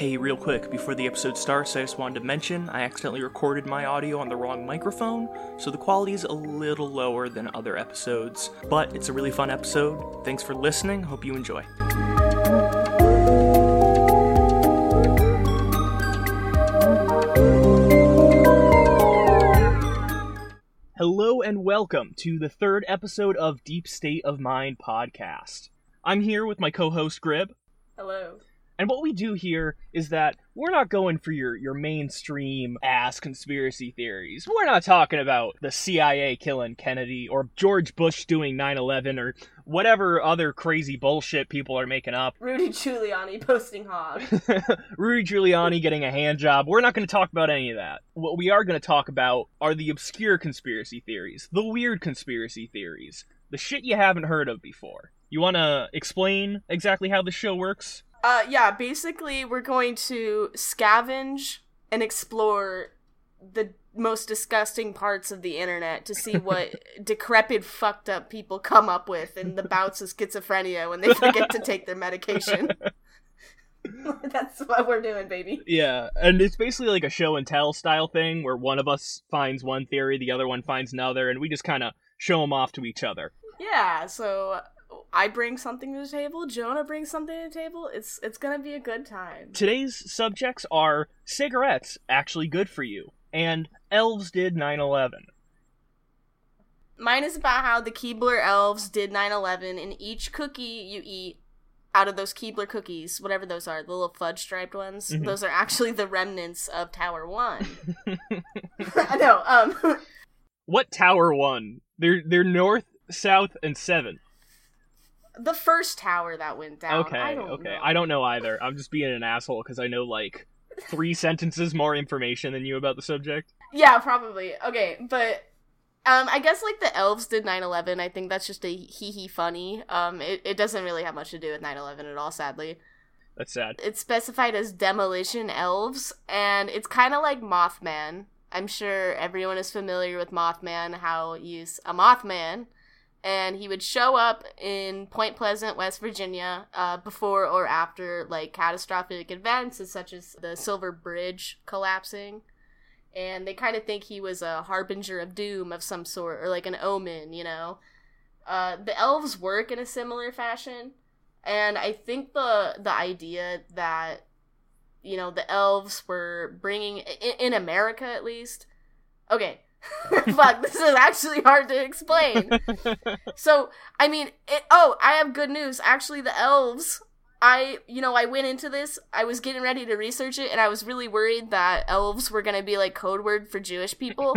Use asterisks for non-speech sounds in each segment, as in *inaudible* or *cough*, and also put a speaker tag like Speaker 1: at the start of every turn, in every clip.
Speaker 1: Hey, real quick, before the episode starts, I just wanted to mention I accidentally recorded my audio on the wrong microphone, so the quality is a little lower than other episodes. But it's a really fun episode. Thanks for listening. Hope you enjoy. Hello and welcome to the third episode of Deep State of Mind podcast. I'm here with my co host Grib.
Speaker 2: Hello.
Speaker 1: And what we do here is that we're not going for your, your mainstream ass conspiracy theories. We're not talking about the CIA killing Kennedy or George Bush doing 9 11 or whatever other crazy bullshit people are making up. *laughs*
Speaker 2: Rudy Giuliani posting hog. *laughs*
Speaker 1: Rudy Giuliani getting a hand job. We're not going to talk about any of that. What we are going to talk about are the obscure conspiracy theories, the weird conspiracy theories, the shit you haven't heard of before. You want to explain exactly how the show works?
Speaker 2: Uh, yeah, basically, we're going to scavenge and explore the most disgusting parts of the internet to see what *laughs* decrepit, fucked up people come up with in the bouts of schizophrenia when they forget to take their medication. *laughs* *laughs* That's what we're doing, baby.
Speaker 1: Yeah, and it's basically like a show and tell style thing where one of us finds one theory, the other one finds another, and we just kind of show them off to each other.
Speaker 2: Yeah, so I bring something to the table, Jonah brings something to the table. It's it's gonna be a good time.
Speaker 1: Today's subjects are cigarettes actually good for you, and elves did 9 11.
Speaker 2: Mine is about how the Keebler elves did 9 11, and each cookie you eat out of those Keebler cookies, whatever those are, the little fudge striped ones,
Speaker 1: Mhm.
Speaker 2: those are actually the remnants of Tower 1. *laughs* *laughs* I know, um,
Speaker 1: What tower 1? They're they're north, south, and seven.
Speaker 2: The first tower that went down.
Speaker 1: Okay,
Speaker 2: I don't
Speaker 1: okay.
Speaker 2: know.
Speaker 1: I don't know either. I'm just being an asshole because I know like three *laughs* sentences more information than you about the subject.
Speaker 2: Yeah, probably. Okay, but um I guess like the elves did 9/11. I think that's just a hee hee funny. Um it, it doesn't really have much to do with 9/11 at all, sadly.
Speaker 1: That's sad.
Speaker 2: It's specified as demolition elves and it's kind of like Mothman. I'm sure everyone is familiar with Mothman, how he's a Mothman and he would show up in Point Pleasant, West Virginia, uh, before or after like catastrophic events such as the Silver Bridge collapsing. And they kind of think he was a harbinger of doom of some sort or like an omen you know? Uh, the elves work in a similar fashion and i think the the idea that you know the elves were bringing in, in america at least. Okay *laughs* fuck this is actually hard to explain *laughs* so i mean it, oh i have good news actually the elves I, you know, I went into this, I was getting ready to research it, and I was really worried that elves were gonna be like code word for Jewish people.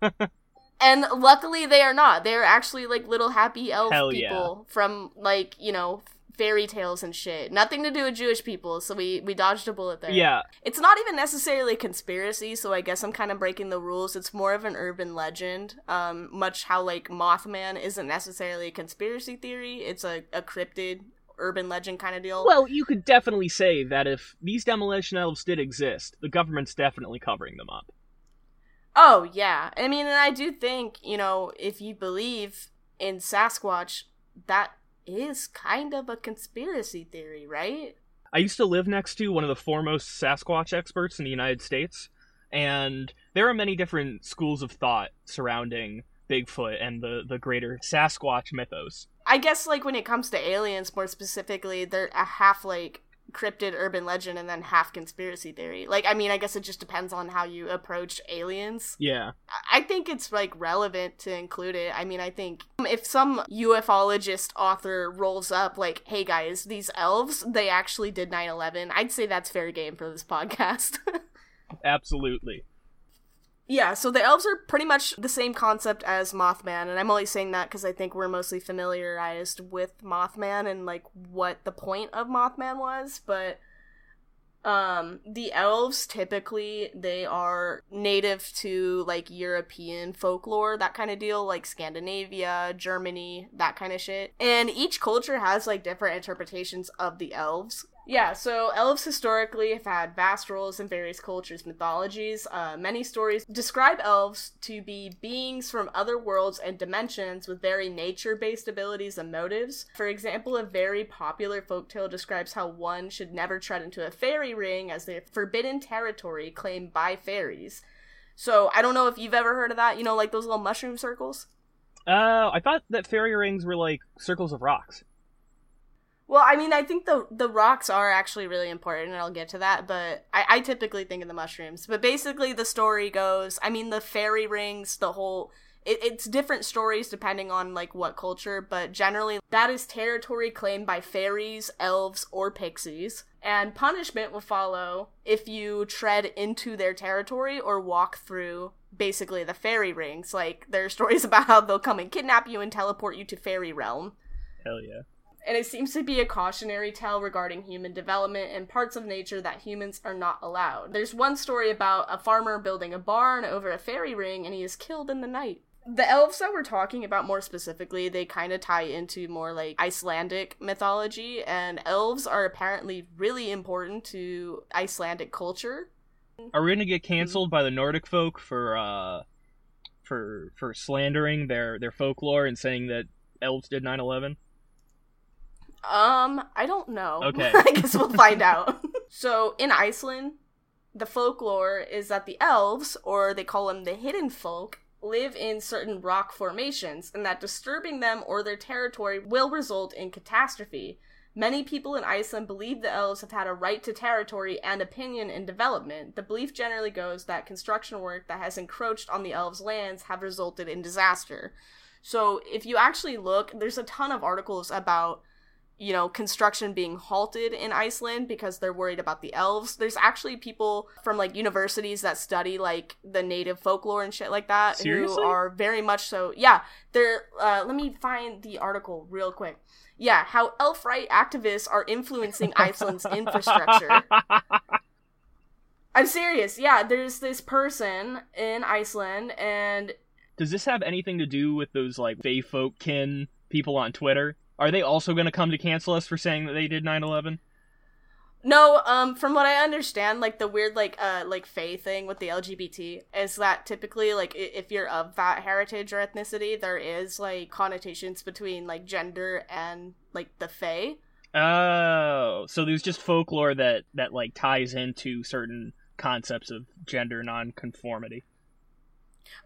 Speaker 2: *laughs* and luckily they are not. They're actually like little happy elf
Speaker 1: Hell yeah.
Speaker 2: people from like, you know, fairy tales and shit. Nothing to do with Jewish people, so we we dodged a bullet there.
Speaker 1: yeah,
Speaker 2: It's not even necessarily a conspiracy, so I guess I'm kind of breaking the rules. It's more of an urban legend, um, much how like Mothman isn't necessarily a conspiracy theory. It's a, a cryptid urban legend kind of deal.
Speaker 1: Well, you could definitely say that if these demolition elves did exist, the government's definitely covering them up.
Speaker 2: oh yeah, I mean, and I do think you know if you believe in Sasquatch, that is kind of a conspiracy theory, right?
Speaker 1: I used to live next to one of the foremost Sasquatch experts in the United States, and there are many different schools of thought surrounding Bigfoot and the, the greater Sasquatch mythos.
Speaker 2: I guess like when it comes to aliens more specifically, they're a half like cryptid urban legend and then half conspiracy theory. Like I mean, I guess it just depends on how you approach aliens.
Speaker 1: Yeah.
Speaker 2: I- think it's like relevant to include it. I mean, I think if some ufologist author rolls up like, "Hey guys, these elves, they actually did 9/11." I'd say that's fair game for this podcast. *laughs*
Speaker 1: Absolutely.
Speaker 2: Yeah, so the elves are pretty much the same concept as Mothman, and I'm only saying that because I think we're mostly familiarized with Mothman and like what the point of Mothman was. But um, the elves typically they are native to like European folklore, that kind of deal, like Scandinavia, Germany, that kind of shit. And each culture has like different interpretations of the elves. Yeah, so elves historically have had vast roles in various cultures' mythologies. Uh, many stories describe elves to be beings from other worlds and dimensions with very nature based abilities and motives. For example, a very popular folktale describes how one should never tread into a fairy ring as the forbidden territory claimed by fairies. So I don't know if you've ever heard of that, you know, like those little mushroom circles?
Speaker 1: Uh, I thought that fairy rings were like circles of rocks.
Speaker 2: Well, I mean, I think the the rocks are actually really important, and I'll get to that. But I, I typically think of the mushrooms. But basically, the story goes. I mean, the fairy rings, the whole. It, it's different stories depending on like what culture, but generally that is territory claimed by fairies, elves, or pixies, and punishment will follow if you tread into their territory or walk through basically the fairy rings. Like there are stories *laughs* about how they'll come and kidnap you and teleport you to fairy realm.
Speaker 1: Hell yeah
Speaker 2: and it seems to be a cautionary tale regarding human development and parts of nature that humans are not allowed. There's one story about a farmer building a barn over a fairy ring and he is killed in the night. The elves that we're talking about more specifically, they kind of tie into more like Icelandic mythology, and elves are apparently really important to Icelandic culture.
Speaker 1: Are we gonna get canceled by the Nordic folk for uh for for slandering their their folklore and saying that elves did 9/11?
Speaker 2: Um, I don't know. *laughs*
Speaker 1: Okay.
Speaker 2: I guess we'll find out. *laughs* so, in Iceland, the folklore is that the elves, or they call them the hidden folk, live in certain rock formations, and that disturbing them or their territory will result in catastrophe. Many people in Iceland believe the elves have had a right to territory and opinion in development. The belief generally goes that construction work that has encroached on the elves' lands have resulted in disaster. So, if you actually look, there's a ton of articles about you know, construction being halted in Iceland because they're worried about the elves. There's actually people from like universities that study like the native folklore and shit like that
Speaker 1: Seriously?
Speaker 2: who are very much so. Yeah, they're. Uh, let me find the article real quick. Yeah, how elf right activists are influencing Iceland's *laughs* infrastructure. I'm serious. Yeah, there's this person in Iceland, and
Speaker 1: Does this have anything to do with those like Fey folk kin people on Twitter? Are they also going to come to cancel us for saying that they did 9/11?
Speaker 2: No, um, from what I understand, like the weird like uh like Fae thing with the LGBT is that typically like if you're of that heritage or ethnicity, there is like connotations between like gender and like the Fae.
Speaker 1: Oh, so there's just folklore that that like ties into certain concepts of gender nonconformity.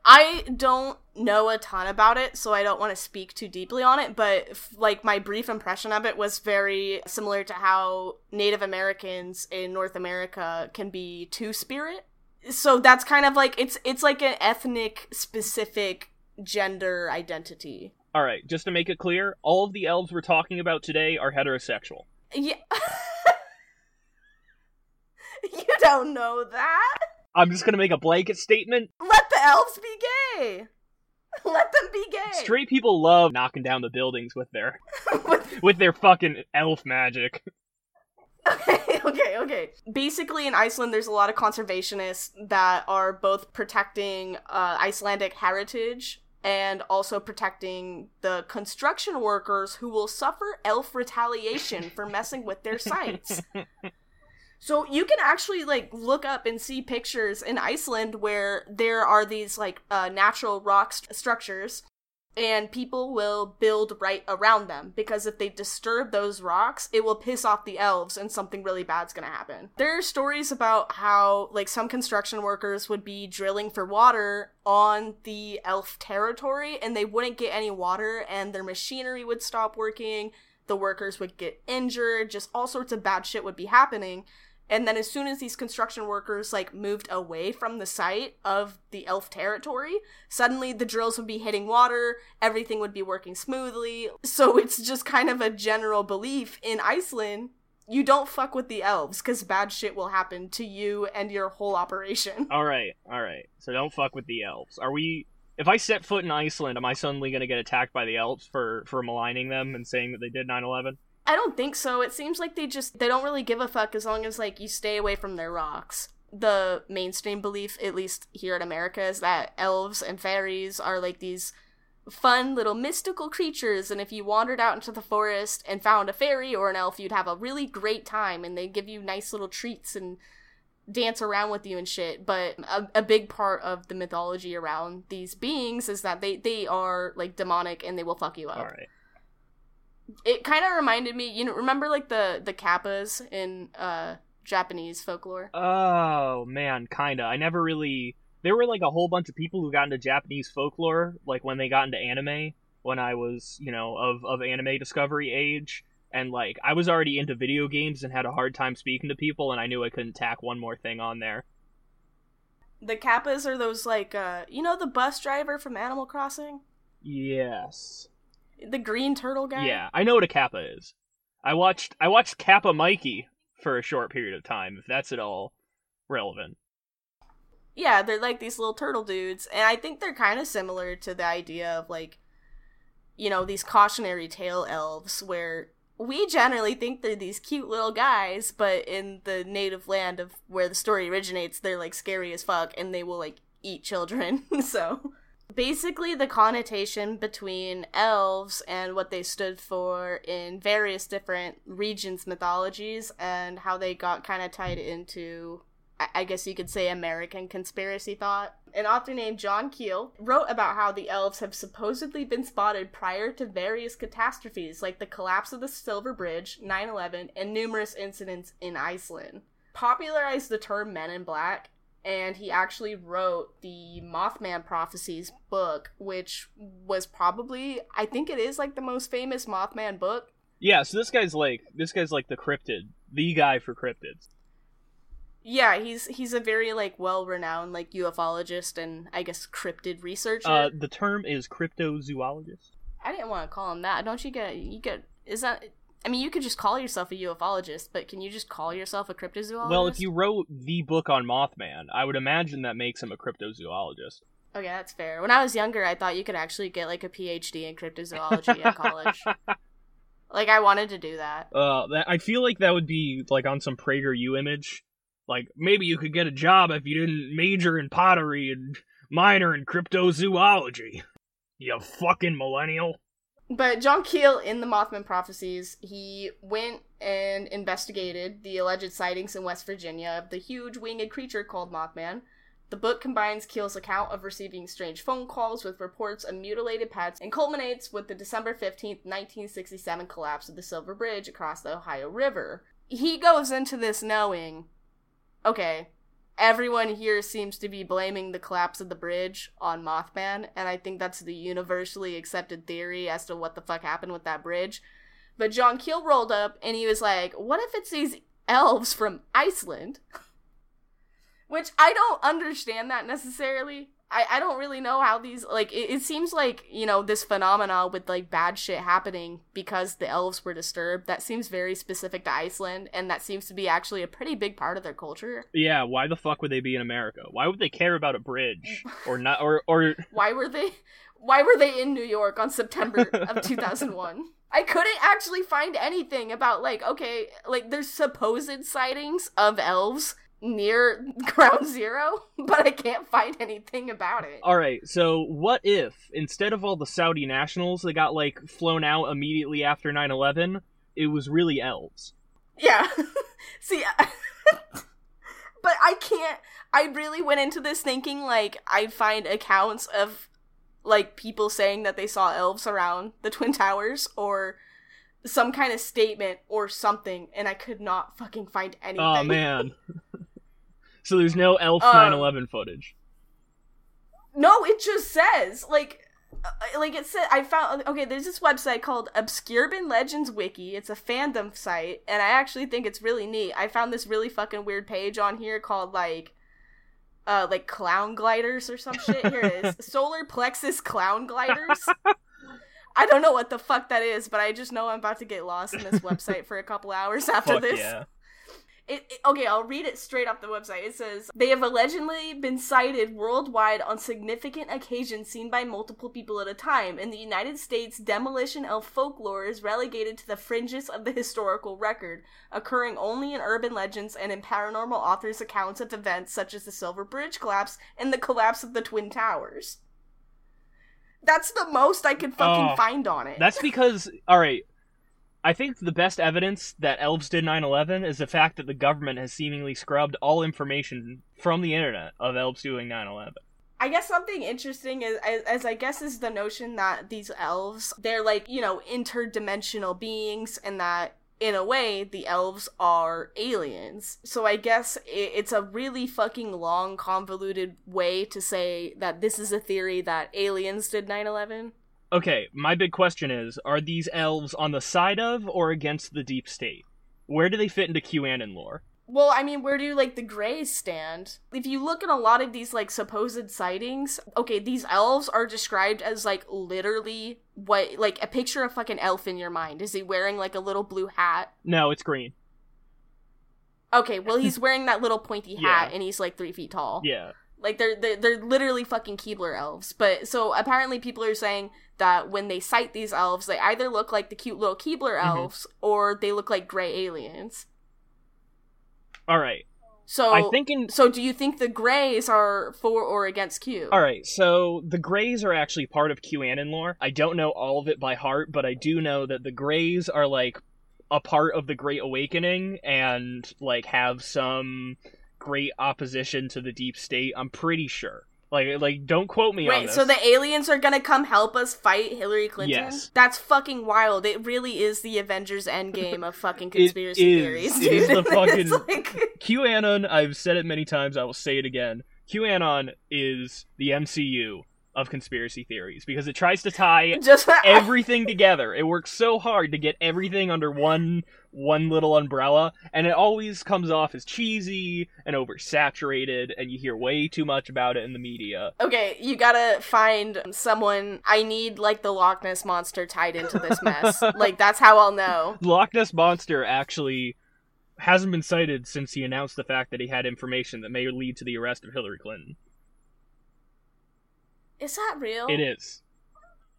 Speaker 2: I don't know a ton about it, so I don't want to speak too deeply on it, but f- like my brief impression of it was very similar to how Native Americans in North America can be two-spirit. So that's kind of like it's it's like an ethnic specific gender identity.
Speaker 1: All right, just to make it clear, all of the elves we're talking about today are heterosexual.
Speaker 2: Yeah. *laughs* you don't know that?
Speaker 1: I'm just going to make a blanket statement. *laughs*
Speaker 2: Elves be gay. *laughs* Let them be gay.
Speaker 1: Straight people love knocking down the buildings with their *laughs*
Speaker 2: With- *laughs*
Speaker 1: with their fucking elf magic.
Speaker 2: okay, okay, okay. Basically, in Iceland, there's a lot of conservationists that are both protecting uh, Icelandic heritage and also protecting the construction workers who will suffer elf retaliation for messing with their sites. So you can actually like look up and see pictures in Iceland where there are these like uh, natural rock st- structures and people will build right around them because if they disturb those rocks, it will piss off the elves and something really bad's gonna happen. There are stories about how, like, some construction workers would be drilling for water on the elf territory and they wouldn't get any water and their machinery would stop working, the workers would get injured, just all sorts of bad shit would be happening. And then as soon as these construction workers like moved away from the site of the elf territory, suddenly the drills would be hitting water, everything would be working smoothly. So *laughs* it's just kind of a general belief in Iceland you don't fuck with the elves cuz bad shit will happen to you and your whole operation. *laughs*
Speaker 1: All right, all right. So don't fuck with the elves. Are we? If I set foot in Iceland, am I suddenly going to get attacked by the elves for for maligning them and saying that they did 9/11?
Speaker 2: I don't think so. It seems like they just they don't really give a fuck as long as like you stay away from their rocks. The mainstream belief, at least here in America, is that elves and fairies are like these fun little mystical creatures and if you wandered out into the forest and found a fairy or an elf you'd have a really great time and they give you nice little treats and dance around with you and shit but a, a big part of the mythology around these beings is that they they are like demonic and they will fuck you up
Speaker 1: All right.
Speaker 2: It kind of reminded me you know remember like the the kappas in uh japanese folklore
Speaker 1: Oh man, kinda. I never really. There were like a whole bunch of people who got into Japanese folklore, like when they got into anime. When I was, you know, of of anime discovery age, and like I was already into video games and had a hard time speaking to people, and I knew I couldn't tack one more thing on there.
Speaker 2: the kappas are those like uh you know the bus driver from animal crossing
Speaker 1: Yes.
Speaker 2: The green turtle guy
Speaker 1: Yeah, I know what a kappa is. I watched I watched Kappa Mikey for a short period of time, if that's at all relevant.
Speaker 2: yeah, they're like these little turtle dudes, and I think they're kind of similar to the idea of like, you know, these cautionary tale elves, where we generally think they're these cute little guys, but in the native land of where the story originates, they're like scary as fuck, and they will like eat children. *laughs* so basically, the connotation between elves and what they stood for in various different regions' mythologies, and how they got kind of tied into I- guess you could say American conspiracy thought. An author named John Keel wrote about how the elves have supposedly been spotted prior to various catastrophes like the collapse of the Silver Bridge, 9 11, and numerous incidents in Iceland. Popularized the term Men in Black, and he actually wrote the Mothman Prophecies book, which was probably, I think it is like the most famous Mothman book.
Speaker 1: Yeah, so this guy's like this guy's like the cryptid, the guy for cryptids.
Speaker 2: Yeah, he's he's a very like well-renowned like ufologist and I guess cryptid researcher.
Speaker 1: Uh, the term is cryptozoologist.
Speaker 2: I didn't want to call him that. Don't you get you get is that I mean you could just call yourself a ufologist, but can you just call yourself a cryptozoologist?
Speaker 1: Well, if you wrote the book on Mothman, I would imagine that makes him a cryptozoologist.
Speaker 2: Okay, that's fair. When I was younger, I thought you could actually get like a PhD in cryptozoology at college. *laughs* Like I wanted to do that.
Speaker 1: Uh, that, I feel like that would be like on some PragerU image. Like maybe you could get a job if you didn't major in pottery and minor in cryptozoology. You fucking millennial.
Speaker 2: But John Keel in the Mothman Prophecies, he went and investigated the alleged sightings in West Virginia of the huge winged creature called Mothman. The book combines Keel's account of receiving strange phone calls with reports of mutilated pets and culminates with the December 15th, 1967 collapse of the Silver Bridge across the Ohio River. He goes into this knowing, okay, everyone here seems to be blaming the collapse of the bridge on Mothman, and I think that's the universally accepted theory as to what the fuck happened with that bridge. But John Keel rolled up and he was like, what if it's these elves from Iceland? *laughs* Which I don't understand that necessarily. I, I don't really know how these like it, it seems like you know this phenomena with like bad shit happening because the elves were disturbed that seems very specific to iceland and that seems to be actually a pretty big part of their culture
Speaker 1: Yeah, why the fuck would they be in America? Why would they care about a bridge *laughs* or not? Or or
Speaker 2: why were they why were they in new york on september of *laughs* 2001 i couldn't actually find anything about like okay like there's supposed sightings of elves near *laughs* ground zero *laughs* but i can't find anything about it
Speaker 1: all right. So what if instead of all the Saudi nationals that got like flown out immediately after 9/11, it was really elves?
Speaker 2: Yeah. *laughs* See, but I can't. I really went into this thinking like I'd find accounts of like people saying that they saw elves around the Twin Towers or some kind of statement or something, and I could not fucking find anything.
Speaker 1: Oh man. So there's no elf
Speaker 2: Um,
Speaker 1: 9/11 footage.
Speaker 2: No, it just says like uh, like it said I found okay, there's this website called Obscurban Legends Wiki. It's a fandom site and I actually think it's really neat. I found this really fucking weird page on here called like uh like clown gliders or some shit. Here it is. *laughs* Solar plexus clown gliders. I don't know what the fuck that is, but I just know I'm about to get lost in this *laughs* website for a couple hours after
Speaker 1: Fuck
Speaker 2: this.
Speaker 1: yeah.
Speaker 2: It, it- okay, I'll read it straight off the website. It says they have allegedly been sighted worldwide on significant occasions seen by multiple people at a time. In the United States, demolition elf folklore is relegated to the fringes of the historical record, occurring only in urban legends and in paranormal authors' accounts of events such as the Silver Bridge collapse and the collapse of the Twin Towers. That's the most I could fucking
Speaker 1: Oh,
Speaker 2: find on it.
Speaker 1: That's because, all right. I think the best evidence that elves did 9/11 is the fact that the government has seemingly scrubbed all information from the internet of elves doing 9/11.
Speaker 2: I guess something interesting is, as, as I guess, is the notion that these elves, they're like, you know, interdimensional beings, and that in a way, the elves are aliens. So I guess i it's a really fucking long, convoluted way to say that this is a theory that aliens did 9 11.
Speaker 1: Okay, my big question is: Are these elves on the side of or against the deep state? Where do they fit into QAnon lore?
Speaker 2: Well, I mean, where do like the Greys stand? If you look at a lot of these like supposed sightings, okay, these elves are described as like literally what like a picture of fucking elf in your mind. Is he wearing like a little blue hat?
Speaker 1: No, it's green.
Speaker 2: Okay, well he's *laughs* wearing that little pointy hat
Speaker 1: Yeah.
Speaker 2: and he's like three feet tall.
Speaker 1: Yeah.
Speaker 2: Like they're, they're they're literally fucking Keebler elves. But so apparently people are saying that when they sight these elves, they either look like the cute little Keebler
Speaker 1: Mhm.
Speaker 2: elves or they look like gray aliens.
Speaker 1: All right.
Speaker 2: So
Speaker 1: I think in
Speaker 2: So do you think the Greys are for or against Q?
Speaker 1: All right, so the Greys are actually part of QAnon lore. I don't know all of it by heart, but I do know that the Greys are like a part of the Great Awakening and like have some great opposition to the deep state. I'm pretty sure. Like like don't quote me on
Speaker 2: Wait,
Speaker 1: this.
Speaker 2: so the aliens are gonna come help us fight Hillary Clinton?
Speaker 1: Yes.
Speaker 2: That's fucking wild. It really is the Avengers Endgame of fucking *laughs* conspiracy theories,
Speaker 1: It
Speaker 2: dude.
Speaker 1: is the *laughs* fucking-
Speaker 2: like- *laughs*
Speaker 1: QAnon, I've said it many times, I will say it again. QAnon is the MCU of conspiracy theories because it tries to tie *laughs*
Speaker 2: just *laughs*
Speaker 1: everything together. It works so hard to get everything under one one little umbrella, and it always comes off as cheesy and oversaturated, and you hear way too much about it in the media.
Speaker 2: Okay, you gotta find someone. I need like the Loch Ness monster tied into this mess. *laughs* like that's how I'll know.
Speaker 1: Loch Ness monster actually hasn't been sighted since he announced the fact that he had information that may lead to the arrest of Hillary Clinton.
Speaker 2: Is that real?
Speaker 1: It is.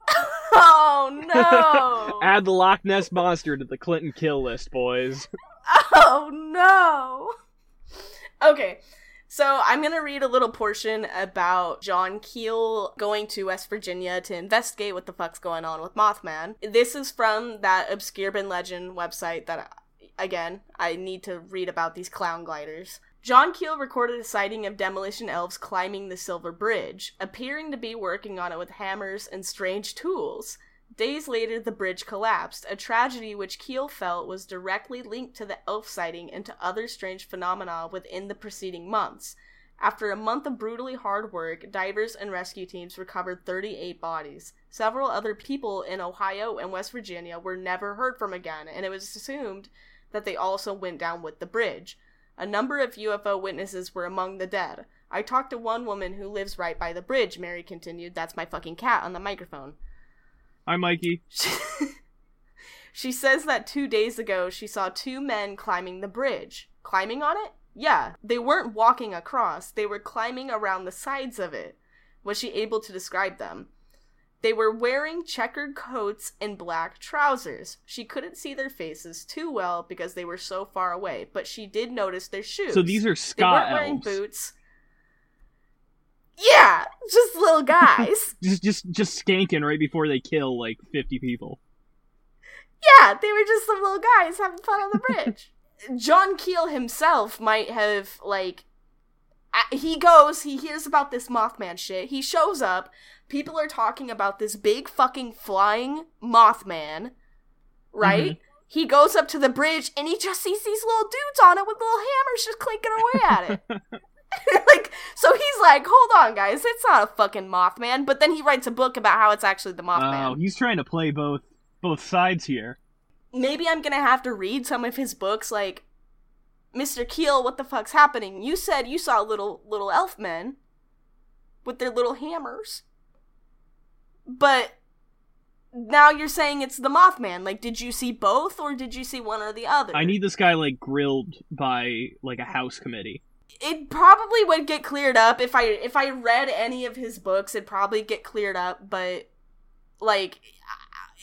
Speaker 1: *laughs*
Speaker 2: Oh no! *laughs*
Speaker 1: Add the Loch Ness monster to the Clinton kill list, boys. *laughs*
Speaker 2: Oh no! Okay, so I'm gonna read a little portion about John Keel going to West Virginia to investigate what the fuck's going on with Mothman. This is from that Obscurban Legend website that, again, I need to read about these clown gliders. John Keel recorded a sighting of demolition elves climbing the Silver Bridge, appearing to be working on it with hammers and strange tools. Days later, the bridge collapsed, a tragedy which Keel felt was directly linked to the elf sighting and to other strange phenomena within the preceding months. After a month of brutally hard work, divers and rescue teams recovered 38 bodies. Several other people in Ohio and West Virginia were never heard from again, and it was assumed that they also went down with the bridge. A number of UFO witnesses were among the dead. I talked to one woman who lives right by the bridge, Mary continued. That's my fucking cat on the microphone.
Speaker 1: Hi, Mikey. *laughs*
Speaker 2: she says that two days ago she saw two men climbing the bridge. Climbing on it? Yeah, they weren't walking across, they were climbing around the sides of it. Was she able to describe them? They were wearing checkered coats and black trousers. She couldn't see their faces too well because they were so far away, but she did notice their shoes.
Speaker 1: So these are
Speaker 2: Scott
Speaker 1: they
Speaker 2: weren't wearing boots. Yeah, just little *laughs* guys.
Speaker 1: Just, just, just skanking right before they kill like fifty people.
Speaker 2: Yeah, they were just some little guys having fun on the *laughs* bridge. John Keel himself might have like he goes, he hears about this Mothman shit. He shows up. People are talking about this big fucking flying Mothman, right? Mm-hmm. He goes up to the bridge and he just sees these little dudes on it with little hammers just clinking away at it. *laughs* *laughs* like, so he's like, hold on, guys, it's not a fucking Mothman. But then he writes a book about how it's actually the Mothman.
Speaker 1: Oh, he's trying to play both both sides here.
Speaker 2: maybe I'm gonna have to read some of his books, like Mr. Keel, what the fuck's happening? You said you saw little little elf men with their little hammers. But now you're saying it's the Mothman. Like, did you see both or did you see one or the other?
Speaker 1: I need this guy like grilled by like a house committee.
Speaker 2: it probably would get cleared up if I if I read any of his books, it'd probably get cleared up, but like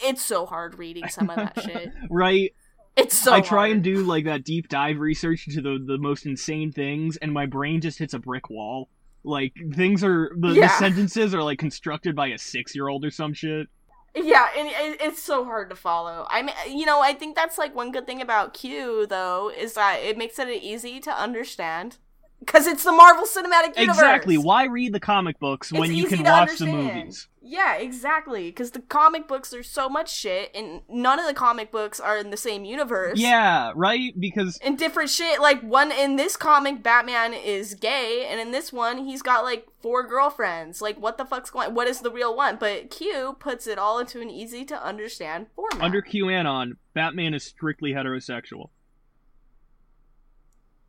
Speaker 2: it's so hard reading some of that *laughs* shit.
Speaker 1: Right?
Speaker 2: It's so
Speaker 1: I try and do like that deep dive research into the the most insane things, and my brain just hits a brick wall. Like things are the,
Speaker 2: Yeah.
Speaker 1: the sentences are like constructed by a six year old or some shit.
Speaker 2: Yeah, and it, it's so hard to follow. I mean, you know, I think that's like one good thing about Q though is that it makes it easy to understand because it's the Marvel Cinematic Universe.
Speaker 1: Exactly. Why read the comic books when
Speaker 2: It's
Speaker 1: you can watch the movies?
Speaker 2: Yeah, exactly. Because the comic books are so much shit, and none of the comic books are in the same universe.
Speaker 1: Yeah, right? Because
Speaker 2: And different shit. Like one in this comic, Batman is gay, and in this one, he's got like four girlfriends. Like, what the fuck's going? What is the real one? But Q puts it all into an easy to understand format.
Speaker 1: under QAnon, Batman is strictly heterosexual.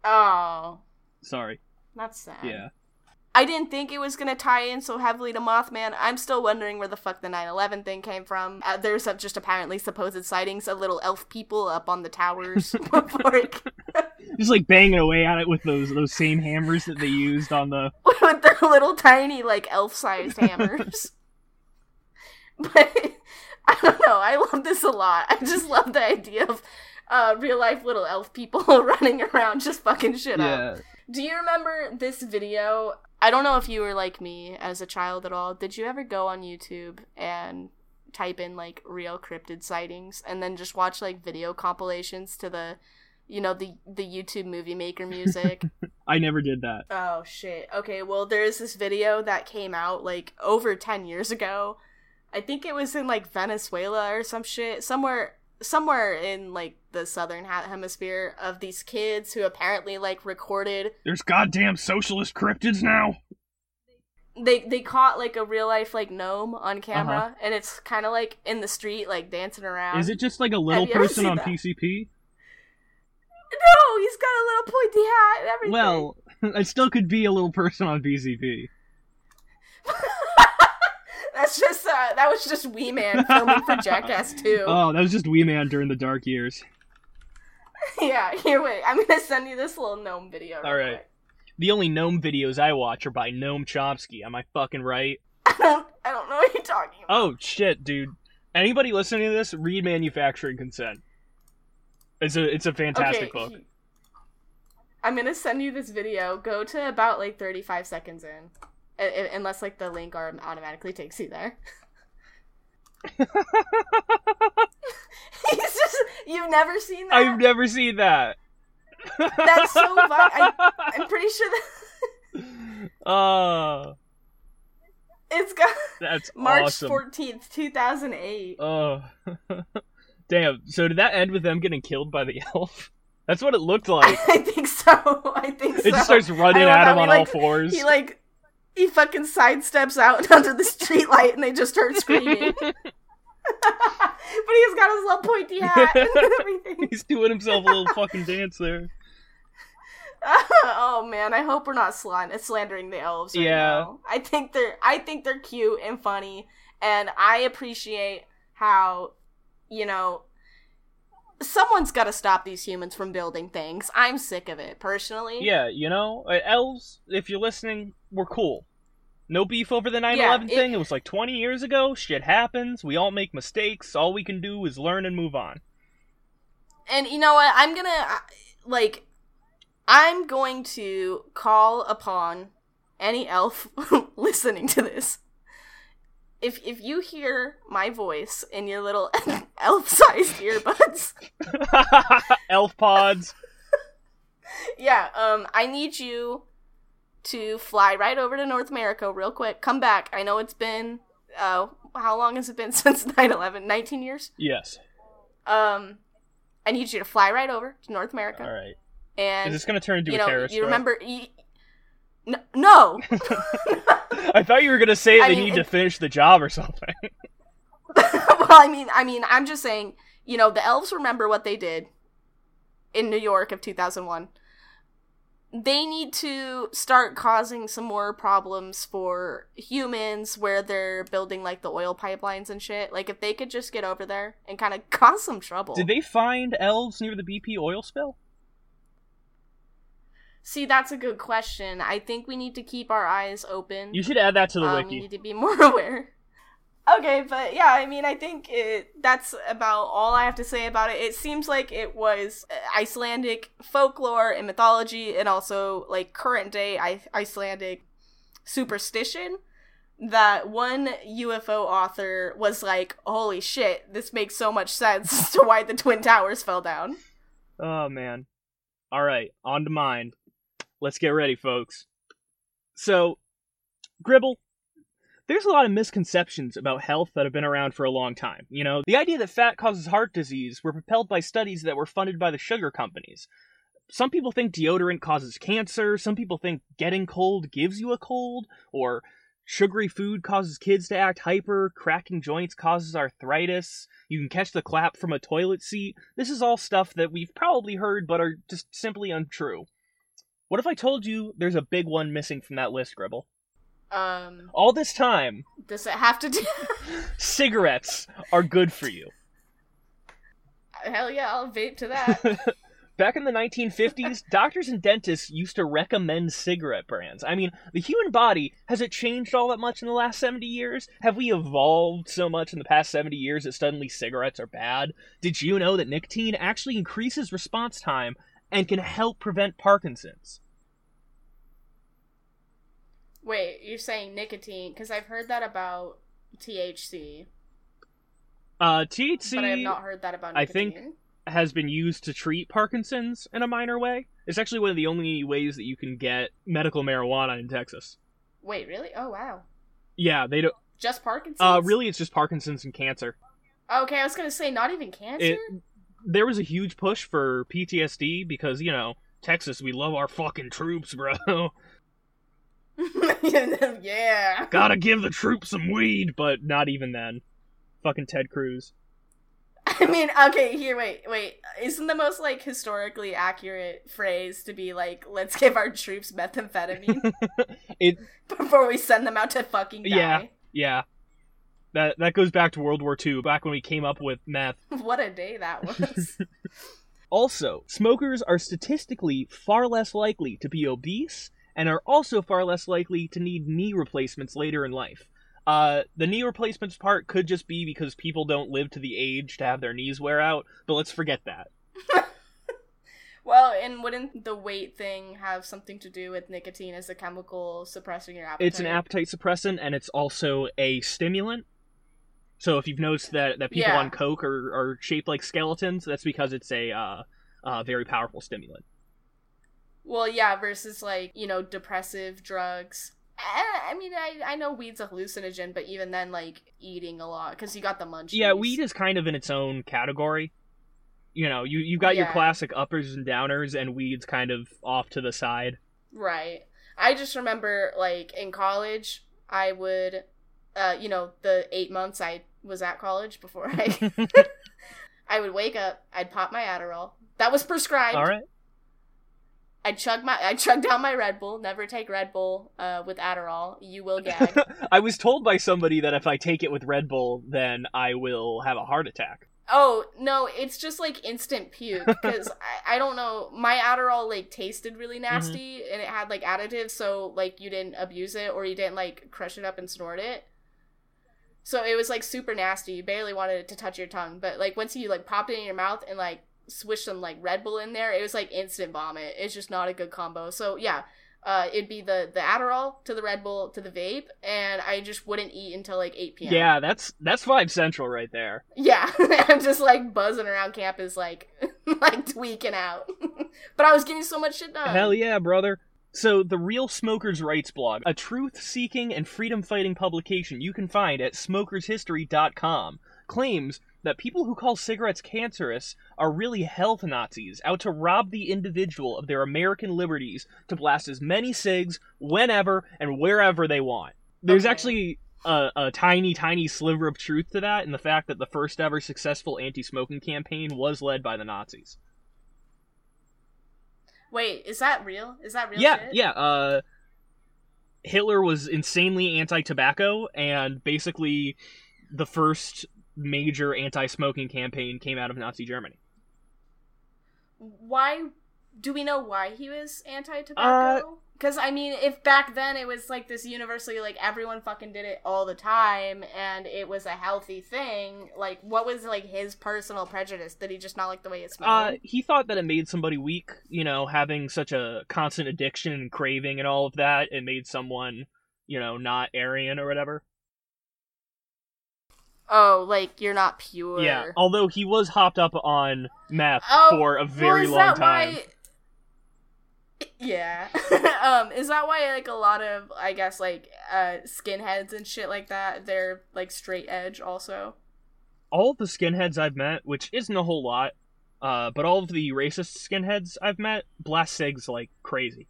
Speaker 2: oh,
Speaker 1: Sorry.
Speaker 2: that's sad.
Speaker 1: Yeah.
Speaker 2: I didn't think it was gonna tie in so heavily to Mothman. I'm still wondering where the fuck the 9/11 thing came from. Uh, there's uh, just apparently supposed sightings of little elf people up on the towers *laughs* before it, *laughs*
Speaker 1: Just like banging away at it with those those same hammers that they used on the *laughs*
Speaker 2: with their little tiny like elf-sized hammers. but I don't know. I love this a lot. I just love the idea of uh, real life little elf people running around just fucking shit up. Do you remember this video? I don't know if you were like me as a child at all. Did you ever go on YouTube and type in like real cryptid sightings and then just watch like video compilations to the you know the the YouTube movie maker music? *laughs*
Speaker 1: I never did that.
Speaker 2: oh shit. Okay, well there's this video that came out like over 10 years ago. I think it was in like Venezuela or some shit. Somewhere somewhere in like the southern hemisphere of these kids who apparently like recorded
Speaker 1: There's goddamn socialist cryptids now.
Speaker 2: they they caught like a real life like gnome on camera and it's kind of like in the street like dancing around
Speaker 1: Is it just like a little person on
Speaker 2: that?
Speaker 1: PCP?
Speaker 2: no he's got a little pointy hat and everything
Speaker 1: Well, *laughs* I still could be a little person on PCP. *laughs*
Speaker 2: that's just uh that was just wee man filming for *laughs* jackass 2
Speaker 1: Oh, that was just Wee Man during the dark years. *laughs*
Speaker 2: yeah here wait i'm gonna send you this little gnome video
Speaker 1: All right.
Speaker 2: quick.
Speaker 1: The only gnome videos I watch are by Gnome Chomsky. Am I fucking right? *laughs*
Speaker 2: i don't i don't know what you're talking about
Speaker 1: Oh shit, dude. Anybody listening to this, read Manufacturing Consent. It's a it's a fantastic book.
Speaker 2: he- i'm gonna send you this video go to about like 35 seconds in unless like the link automatically takes you there *laughs* *laughs* He's just you've never seen that.
Speaker 1: I've never seen that.
Speaker 2: That's so *laughs* fun. I, I'm pretty sure that
Speaker 1: Oh, *laughs*
Speaker 2: it's got
Speaker 1: that's
Speaker 2: March
Speaker 1: awesome.
Speaker 2: fourteenth, two thousand eight.
Speaker 1: Oh, damn. So did that end with them getting killed by the elf? That's what it looked like.
Speaker 2: I think so. I think so.
Speaker 1: It just starts running at him on all fours.
Speaker 2: He like he fucking sidesteps out *laughs* onto the streetlight and they just start screaming. *laughs* but he's got his little pointy hat and *laughs* everything.
Speaker 1: He's doing himself a little fucking dance there.
Speaker 2: oh man, I hope we're not slan- slandering the elves. Right
Speaker 1: Yeah.
Speaker 2: now. I think they're I think they're cute and funny, and I appreciate how, you know, someone's got to stop these humans from building things. I'm sick of it personally.
Speaker 1: Yeah, you know, uh, elves. If you're listening, we're cool. No beef over the 9/11
Speaker 2: Yeah, it-
Speaker 1: thing. It was like 20 years ago. Shit happens. We all make mistakes. All we can do is learn and move on.
Speaker 2: And you know what? I'm gonna uh, like, I'm going to call upon any elf *laughs* listening to this. If if you hear my voice in your little *laughs* elf-sized *laughs* earbuds, *laughs*
Speaker 1: Elf pods.
Speaker 2: yeah, um, I need you to fly right over to North America real quick. Come back. I know it's been uh, how long has it been *laughs* since 9/11? 19 years.
Speaker 1: Yes.
Speaker 2: Um, I need you to fly right over to North America
Speaker 1: All right.
Speaker 2: and
Speaker 1: Is this gonna turn into
Speaker 2: you
Speaker 1: a
Speaker 2: know,
Speaker 1: terrorist?
Speaker 2: you remember? You, no, no.
Speaker 1: I thought you were gonna say
Speaker 2: I
Speaker 1: they
Speaker 2: mean,
Speaker 1: need to finish the job or something. *laughs*
Speaker 2: well, I mean, I mean, I'm just saying. You know, the elves remember what they did in New York of 2001. They need to start causing some more problems for humans where they're building like the oil pipelines and shit. Like, if they could just get over there and kind of *laughs* cause some trouble.
Speaker 1: Did they find elves near the BP oil spill?
Speaker 2: See, that's a good question. I think we need to keep our eyes open.
Speaker 1: You should add that to the
Speaker 2: um, we need to be *laughs* more aware. Okay, but yeah, I mean, I think it, that's about all I have to say about it. It seems like it was uh, Icelandic folklore and mythology, and also like current day I- Icelandic superstition that one UFO author was like, "Holy shit, this makes so much sense to why the twin towers fell down."
Speaker 1: Oh man. All right, on to mine. Let's get ready, folks. So, Gribble, there's a lot of misconceptions about health that have been around for a long time. You know, the idea that fat causes heart disease were propelled by studies that were funded by the sugar companies. Some people think deodorant causes cancer, some people think getting cold gives you a cold, or sugary food causes kids to act hyper, cracking joints causes arthritis, you can catch the clap from a toilet seat. This is all stuff that we've probably heard but are just simply untrue. What if I told you there's a big one missing from that list, Gribble?
Speaker 2: Um,
Speaker 1: All this time,
Speaker 2: does it have to do?
Speaker 1: cigarettes are good for you. *laughs*
Speaker 2: Hell yeah, I'll vape to that. *laughs*
Speaker 1: Back in the 1950s, *laughs* doctors and dentists used to recommend cigarette brands. I mean, the human body, has it changed all that much in the last 70 years? Have we evolved so much in the past 70 years that suddenly cigarettes are bad? Did you know that nicotine actually increases response time and can help prevent Parkinson's?
Speaker 2: Wait, you're saying nicotine? Because I've heard that about THC,
Speaker 1: Uh, THC
Speaker 2: but I have not heard that about Nicotine.
Speaker 1: I think- has been used to treat Parkinson's in a minor way. It's actually one of the only ways that you can get medical marijuana in Texas.
Speaker 2: Wait, really? Oh wow,
Speaker 1: Yeah, they don't.
Speaker 2: just Parkinson's?
Speaker 1: Uh, really, it's just Parkinson's and cancer.
Speaker 2: Okay, I was gonna say not even cancer.
Speaker 1: It, there was a huge push for PTSD because you know Texas, we love our fucking troops, bro. *laughs* *laughs*
Speaker 2: yeah.
Speaker 1: Gotta give the troops some weed, but not even then. Fucking Ted Cruz.
Speaker 2: I mean, okay, here, wait, wait. Isn't the most like historically accurate phrase to be like, "Let's give our troops methamphetamine *laughs*
Speaker 1: It
Speaker 2: before we send them out to fucking die"?
Speaker 1: Yeah. yeah. That that goes back to World War II, back when we came up with meth. *laughs*
Speaker 2: what a day that was.
Speaker 1: Also, smokers are statistically far less likely to be obese and are also far less likely to need knee replacements later in life. Uh, the knee replacements part could just be because people don't live to the age to have their knees wear out, but let's forget that. *laughs*
Speaker 2: well, and wouldn't the weight thing have something to do with nicotine as a chemical suppressing your appetite?
Speaker 1: It's an appetite suppressant and it's also a stimulant. So if you've noticed that, that people
Speaker 2: Yeah.
Speaker 1: on coke are, are shaped like skeletons, that's because it's a uh, uh, very powerful stimulant.
Speaker 2: Well, yeah, versus like you know depressive drugs. Eh, I mean, I I know weed's a hallucinogen, but even then, like eating a lot because you got the munchies.
Speaker 1: Yeah, weed is kind of in its own category. You know, you you got your classic uppers and downers, and weed's kind of off to the side.
Speaker 2: Right. I just remember, like, in college, I would, uh, you know, the eight months I was at college before I, *laughs* *laughs* I would wake up, I'd pop my Adderall. That was prescribed.
Speaker 1: All right.
Speaker 2: I'd chug my, I'd chug down my Red Bull. Never take Red Bull, uh, with Adderall. You will gag. *laughs*
Speaker 1: I was told by somebody that if I take it with Red Bull, then I will have a heart attack.
Speaker 2: oh no, it's just like instant puke because *laughs* I, I don't know. My Adderall like tasted really nasty and it had like additives, so like you didn't abuse it or you didn't like crush it up and snort it. So it was like super nasty. You barely wanted it to touch your tongue, but like once you like popped it in your mouth and like swished some like Red Bull in there, it was like instant vomit. It's just not a good combo. So yeah, uh, it'd be the the Adderall to the Red Bull to the vape, and I just wouldn't eat until like eight p.m.
Speaker 1: Yeah, that's that's five Central right there.
Speaker 2: Yeah, *laughs* I'm just like buzzing around campus, like *laughs* like tweaking out. *laughs* but I was getting so much shit done.
Speaker 1: Hell yeah, brother. So, the Real Smokers' Rights blog, a truth seeking and freedom fighting publication you can find at smokershistory.com, claims that people who call cigarettes cancerous are really health Nazis out to rob the individual of their American liberties to blast as many cigs whenever and wherever they want. There's
Speaker 2: Okay.
Speaker 1: actually a, a tiny, tiny sliver of truth to that in the fact that the first ever successful anti smoking campaign was led by the Nazis.
Speaker 2: Wait, is that real? Is that real?
Speaker 1: yeah,
Speaker 2: shit?
Speaker 1: yeah. Uh, Hitler was insanely anti-tobacco, and basically, the first major anti-smoking campaign came out of Nazi Germany.
Speaker 2: Why? Do we know why he was
Speaker 1: Uh,
Speaker 2: anti-tobacco? Because I mean, if back then it was like this universally, like everyone fucking did it all the time, and it was a healthy thing. Like, what was like his personal prejudice? Did he just not like the way it smelled?
Speaker 1: Uh, he thought that it made somebody weak. You know, having such a constant addiction and craving and all of that, it made someone you know, not Aryan or whatever.
Speaker 2: Oh, like you're not pure.
Speaker 1: Yeah, although he was hopped up on meth
Speaker 2: Oh,
Speaker 1: for a very
Speaker 2: well, is
Speaker 1: long
Speaker 2: that
Speaker 1: time.
Speaker 2: Why... *laughs* Yeah. *laughs* um, is that why like a lot of I guess like uh skinheads and shit like that, they're like straight edge also?
Speaker 1: All of the skinheads I've met, which isn't a whole lot, uh, but all of the racist skinheads I've met blast cigs like crazy.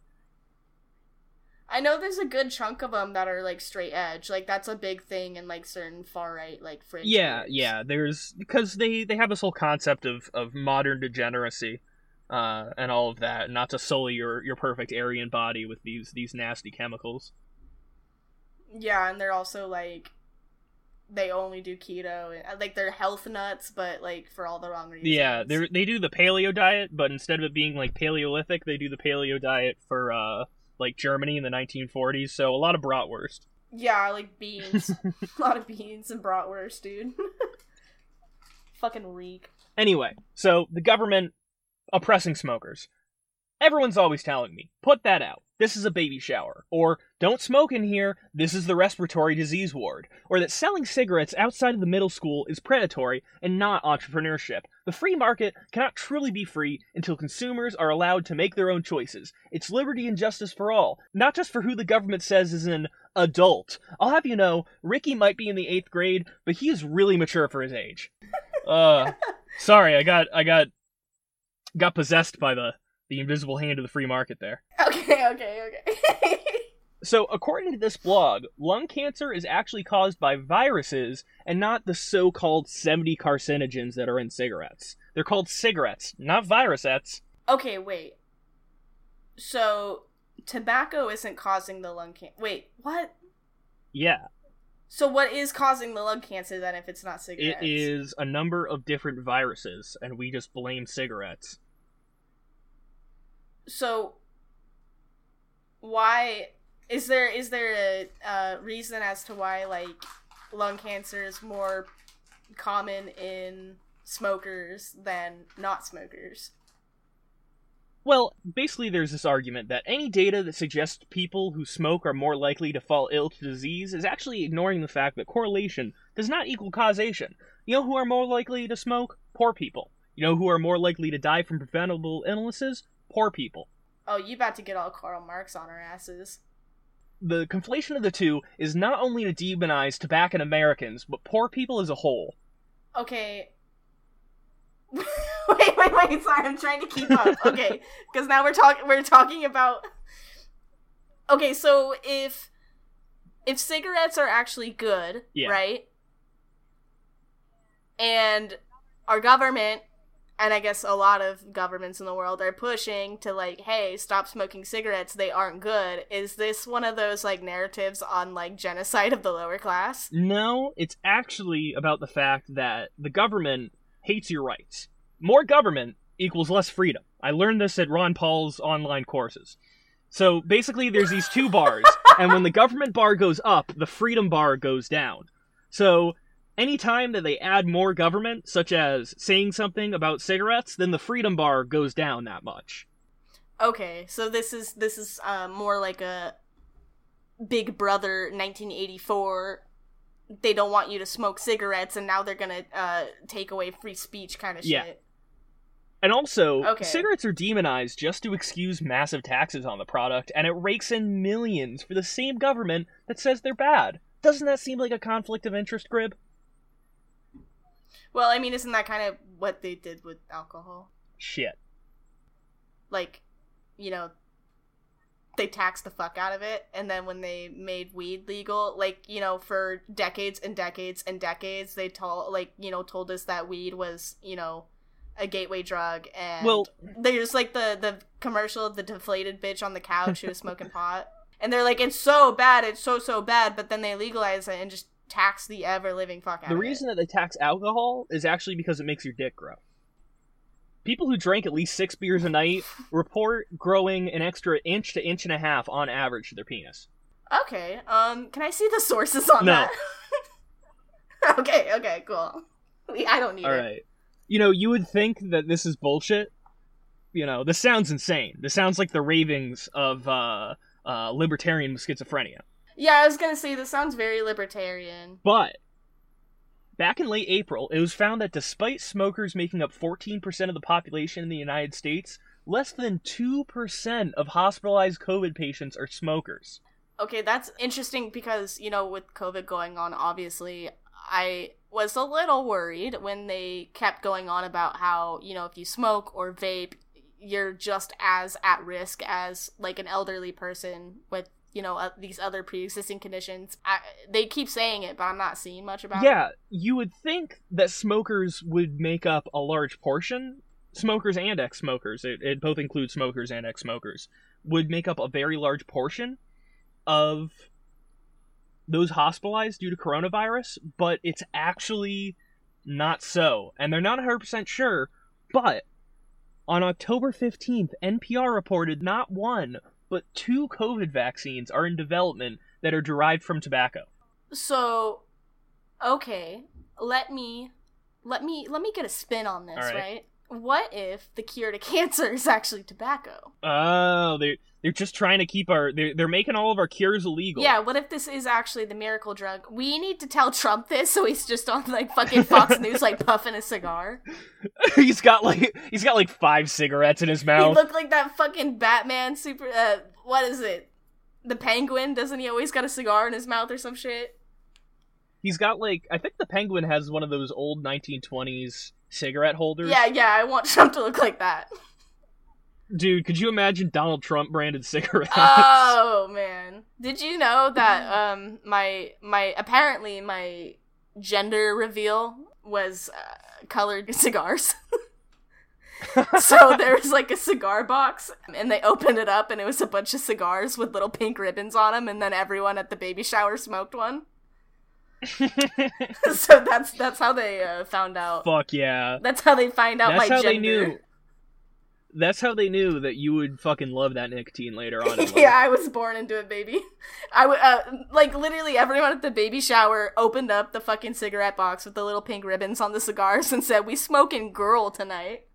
Speaker 2: I know there's a good chunk of them that are like straight edge. Like that's a big thing in like certain far right like fringe.
Speaker 1: Yeah,
Speaker 2: groups.
Speaker 1: yeah. There's because they they have this whole concept of of modern degeneracy, uh, and all of that, not to sully your your perfect Aryan body with these these nasty chemicals.
Speaker 2: Yeah, and they're also like they only do keto and like they're health nuts, but like for all the wrong reasons.
Speaker 1: Yeah, they they do the paleo diet, but instead of it being like Paleolithic, they do the paleo diet for uh like Germany in the 1940s. So a lot of bratwurst.
Speaker 2: Yeah, like beans. *laughs* a lot of beans and bratwurst, dude. *laughs* Fucking reek.
Speaker 1: Anyway, so the government oppressing smokers. Everyone's always telling me, put that out. This is a baby shower. Or, don't smoke in here. This is the respiratory disease ward. Or that selling cigarettes outside of the middle school is predatory and not entrepreneurship. The free market cannot truly be free until consumers are allowed to make their own choices. It's liberty and justice for all, not just for who the government says is an adult. I'll have you know, Ricky might be in the eighth grade, but he is really mature for his age. *laughs* Uh, sorry, I got, I got, got possessed by the the invisible hand of the free market there.
Speaker 2: Okay, okay, okay. *laughs*
Speaker 1: So, according to this blog, lung cancer is actually caused by viruses and not the so called 70 carcinogens that are in cigarettes. They're called cigarettes, not virusettes.
Speaker 2: okay, wait. So tobacco isn't causing the lung cancer. Wait, what?
Speaker 1: Yeah,
Speaker 2: So what is causing the lung cancer then if it's not cigarettes?
Speaker 1: It is a number of different viruses, and we just blame cigarettes.
Speaker 2: So why is there is there a reason as to why like lung cancer is more common in smokers than not smokers?
Speaker 1: Well, basically, there's this argument that any data that suggests people who smoke are more likely to fall ill to disease is actually ignoring the fact that correlation does not equal causation. You know who are more likely to smoke? Poor people. You know who are more likely to die from preventable illnesses? Poor people.
Speaker 2: Oh, you about to get all Karl Marx on our asses.
Speaker 1: The conflation of the two is not only to demonize tobacco and Americans, but poor people as a whole.
Speaker 2: Okay. *laughs* wait, wait, wait. Sorry, I'm trying to keep up. *laughs* Okay, because now we're talking. We're talking about. Okay, so if if cigarettes are actually good,
Speaker 1: Yeah.
Speaker 2: right? And our government, and I guess a lot of governments in the world are pushing to like, hey, stop smoking cigarettes. They aren't good. Is this one of those like narratives on like genocide of the lower class?
Speaker 1: No, it's actually about the fact that the government hates your rights. More government equals less freedom. I learned this at Ron Paul's online courses. So basically, there's these two bars, and when the government bar goes up, the freedom bar goes down. So anytime that they add more government, such as saying something about cigarettes, then the freedom bar goes down that much.
Speaker 2: Okay, so this is this is uh, more like a Big Brother 1984. They don't want you to smoke cigarettes, and now they're gonna uh, take away free speech kind of
Speaker 1: Yeah.
Speaker 2: shit.
Speaker 1: And also,
Speaker 2: Okay.
Speaker 1: cigarettes are demonized just to excuse massive taxes on the product, and it rakes in millions for the same government that says they're bad. Doesn't that seem like a conflict of interest, Grib?
Speaker 2: Well, I mean, isn't that kind of what they did with alcohol?
Speaker 1: Shit.
Speaker 2: Like, you know, they taxed the fuck out of it, and then when they made weed legal, like you know, for decades and decades and decades, they told like you know told us that weed was you know a gateway drug, and
Speaker 1: Well-
Speaker 2: there's like the the commercial of the deflated bitch on the couch who was smoking *laughs* pot, and they're like, it's so bad, it's so so bad, but then they legalize it and just tax the ever living fuck out
Speaker 1: The reason that they tax alcohol is actually because it makes your dick grow. People who drink at least six beers a night *laughs* report growing an extra inch to inch and a half on average to their penis.
Speaker 2: Okay, um, can I see the sources on
Speaker 1: No.
Speaker 2: that? *laughs* okay, okay, cool. I don't need
Speaker 1: All
Speaker 2: it.
Speaker 1: right. You know, you would think that this is bullshit. You know, this sounds insane. This sounds like the ravings of uh, uh, libertarian schizophrenia.
Speaker 2: Yeah, I was gonna say this sounds very libertarian.
Speaker 1: But back in late April, it was found that despite smokers making up 14% of the population in the United States, less than 2% of hospitalized COVID patients are smokers.
Speaker 2: Okay, that's interesting because, you know, with COVID going on, obviously, I was a little worried when they kept going on about how, you know, if you smoke or vape, you're just as at risk as like an elderly person with you know uh, these other pre-existing conditions. I, they keep saying it but i'm not seeing much about
Speaker 1: yeah, it. Yeah you would think that smokers would make up a large portion. Smokers and ex-smokers it, it both includes smokers and ex-smokers would make up a very large portion of those hospitalized due to coronavirus but it's actually not so. And they're not 100% sure but on October 15th, NPR reported not one, but two COVID vaccines are in development that are derived from tobacco.
Speaker 2: So, okay, let me let me let me get a spin on this, right. right? What if the cure to *laughs* cancer is actually tobacco?
Speaker 1: Oh, they they're just trying to keep our they're, they're making all of our cures illegal.
Speaker 2: Yeah, what if this is actually the miracle drug? We need to tell Trump this so he's just on like fucking Fox *laughs* News like puffing a cigar. *laughs*
Speaker 1: he's got like he's got like five cigarettes in his mouth.
Speaker 2: He looked like that fucking Batman super uh what is it? The penguin, doesn't he always got a cigar in his mouth or some shit?
Speaker 1: He's got like I think the penguin has one of those old 1920s cigarette holders.
Speaker 2: Yeah, yeah, I want *laughs* Trump to look like that.
Speaker 1: Dude, could you imagine Donald Trump branded *laughs* cigarettes?
Speaker 2: Oh man. Did you know that *laughs* um my my apparently my gender reveal was uh, colored cigars? so there was like a cigar box and they opened it up and it was a bunch of cigars with little pink ribbons on them and then everyone at the baby shower smoked one. *laughs* so that's that's how they uh, found out.
Speaker 1: Fuck yeah.
Speaker 2: That's how they find out
Speaker 1: that's
Speaker 2: my
Speaker 1: how
Speaker 2: gender.
Speaker 1: they knew that's how they knew that you would fucking love that nicotine later on. *laughs*
Speaker 2: yeah, I was born into it, baby. *laughs* I would uh, like literally everyone at the baby shower opened up the fucking cigarette box with the little pink ribbons on the cigars and said, "We smoking girl tonight."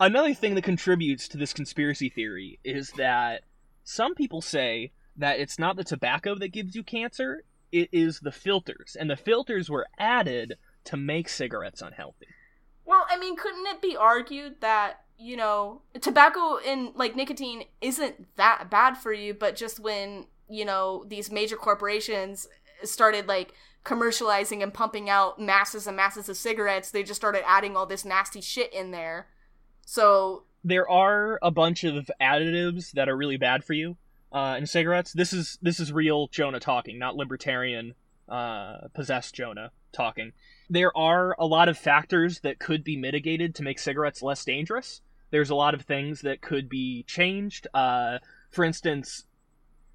Speaker 1: Another thing that contributes to this conspiracy theory is that some people say that it's not the tobacco that gives you cancer, it is the filters. And the filters were added to make cigarettes unhealthy.
Speaker 2: Well, I mean, couldn't it be argued that, you know, tobacco and like nicotine isn't that bad for you, but just when, you know, these major corporations started like commercializing and pumping out masses and masses of cigarettes, they just started adding all this nasty shit in there. So
Speaker 1: there are a bunch of additives that are really bad for you uh, in cigarettes. This is this is real Jonah talking, not libertarian uh, possessed Jonah talking there are a lot of factors that could be mitigated to make cigarettes less dangerous. There's a lot of things that could be changed. Uh, for instance,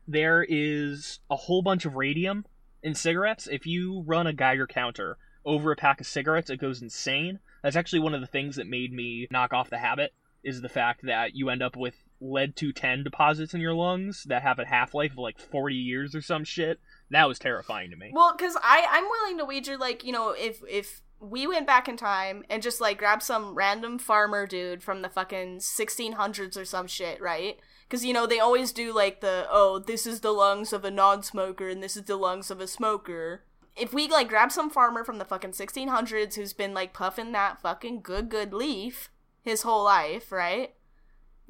Speaker 1: there is a whole bunch of radium in cigarettes. If you run a Geiger counter over a pack of cigarettes, it goes insane. That's actually one of the things that made me knock off the habit is the fact that you end up with lead 210 deposits in your lungs that have a half-life of like 40 years or some shit that was terrifying to me.
Speaker 2: Well, because I I'm willing to wager like you know if if we went back in time and just like grabbed some random farmer dude from the fucking 1600s or some shit, right? Because you know they always do like the oh this is the lungs of a non-smoker and this is the lungs of a smoker. If we like grab some farmer from the fucking 1600s who's been like puffing that fucking good good leaf his whole life, right?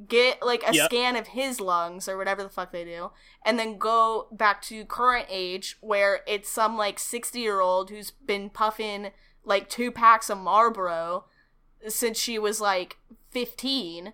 Speaker 2: Get like a yep. scan of his lungs or whatever the fuck they do and then go back to current age where it's some like 60 year old who's been puffing like two packs of marlboro since she was like 15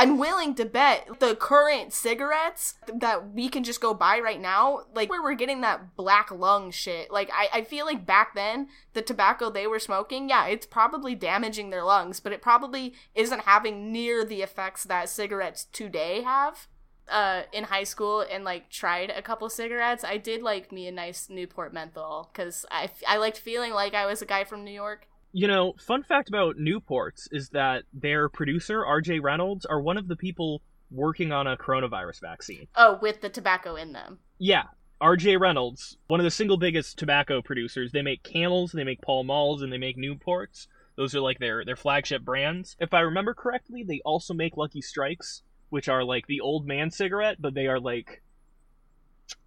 Speaker 2: I'm willing to bet the current cigarettes that we can just go buy right now, like where we're getting that black lung shit. Like I, I feel like back then the tobacco they were smoking, yeah, it's probably damaging their lungs, but it probably isn't having near the effects that cigarettes today have. Uh, in high school and like tried a couple cigarettes, I did like me a nice Newport menthol because I, I liked feeling like I was a guy from New York.
Speaker 1: You know, fun fact about Newports is that their producer, RJ Reynolds, are one of the people working on a coronavirus vaccine.
Speaker 2: Oh, with the tobacco in them.
Speaker 1: Yeah. RJ Reynolds, one of the single biggest tobacco producers. They make Camels, they make Pall Malls, and they make Newports. Those are like their their flagship brands. If I remember correctly, they also make Lucky Strikes, which are like the old man cigarette, but they are like,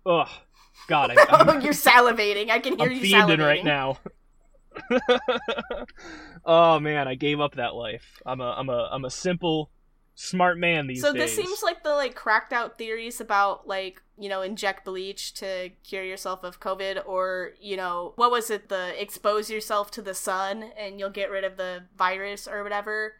Speaker 1: ugh, God, I, *laughs* I'm,
Speaker 2: You're salivating. I can hear
Speaker 1: I'm
Speaker 2: you salivating.
Speaker 1: right now. *laughs* oh man, I gave up that life. I'm a I'm a I'm a simple, smart man these
Speaker 2: So
Speaker 1: days.
Speaker 2: So this seems like the like cracked out theories about like you know inject bleach to cure yourself of COVID or you know what was it the expose yourself to the sun and you'll get rid of the virus or whatever.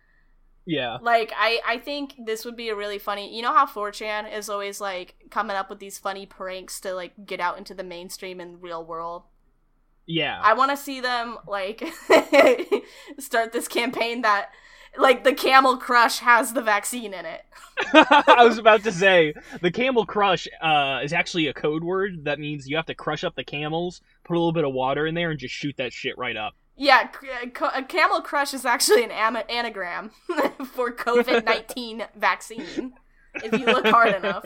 Speaker 1: yeah,
Speaker 2: Like I I think this would be a really funny. You know how 4chan is always like coming up with these funny pranks to like get out into the mainstream and real world.
Speaker 1: Yeah.
Speaker 2: I want to see them like *laughs* start this campaign that like the Camel Crush has the vaccine in it. *laughs* *laughs*
Speaker 1: I was about to say the camel crush uh, is actually a code word that means you have to crush up the camels, put a little bit of water in there, and just shoot that shit right up.
Speaker 2: Yeah, uh, a Camel Crush is actually an am- anagram for COVID 19 vaccine, if you look hard enough.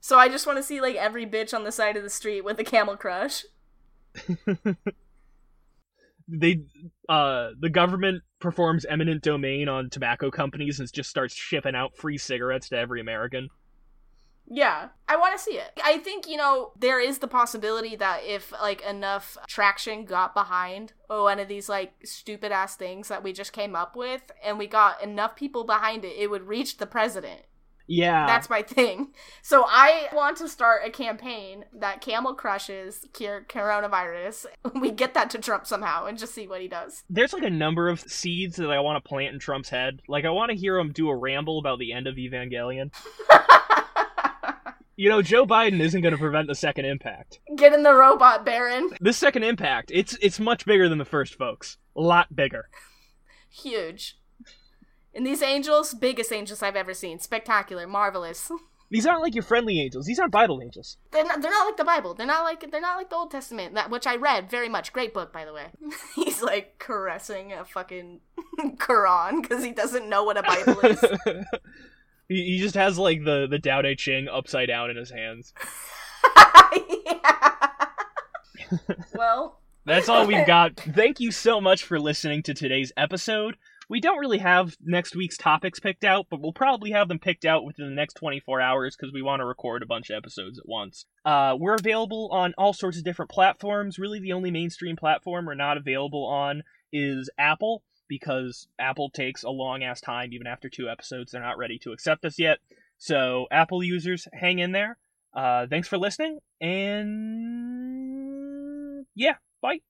Speaker 2: So I just want to see like every bitch on the side of the street with a Camel Crush. *laughs*
Speaker 1: They, uh, the government performs eminent domain on tobacco companies and just starts shipping out free cigarettes to every American.
Speaker 2: Yeah, I want to see it. I think, you know, there is the possibility that if, like, enough traction got behind one of these, like, stupid ass things that we just came up with, and we got enough people behind it, it would reach the president.
Speaker 1: Yeah,
Speaker 2: That's my thing. *laughs* So I want to start a campaign that camel crushes cure coronavirus. *laughs* We get that to Trump somehow and just see what he does.
Speaker 1: there's like a number of seeds that I want to plant in Trump's head. Like I want to hear him do a ramble about the end of Evangelion. *laughs* You know, Joe Biden isn't going to prevent the second impact.
Speaker 2: get in the robot, Barron.
Speaker 1: This second impact, it's it's much bigger than the first, folks. A lot bigger.
Speaker 2: Huge. And these angels, biggest angels I've ever seen. Spectacular, marvelous. *laughs*
Speaker 1: These aren't like your friendly angels. These aren't Bible angels.
Speaker 2: They're not, they're not like the Bible. They're not like they're not like the Old Testament, that which I read very much. Great book, by the way. *laughs* He's like caressing a fucking *laughs* Quran because he doesn't know what a Bible is.
Speaker 1: he, he just has like the the Tao Te Ching upside down in his hands.
Speaker 2: Well,
Speaker 1: That's all we've got. Thank you so much for listening to today's episode. We don't really have next week's topics picked out, but we'll probably have them picked out within the next 24 hours because we want to record a bunch of episodes at once. Uh, we're available on all sorts of different platforms. Really, the only mainstream platform we're not available on is Apple because Apple takes a long ass time, even after two episodes. They're not ready to accept us yet. So, Apple users, hang in there. Uh, thanks for listening, and yeah, bye.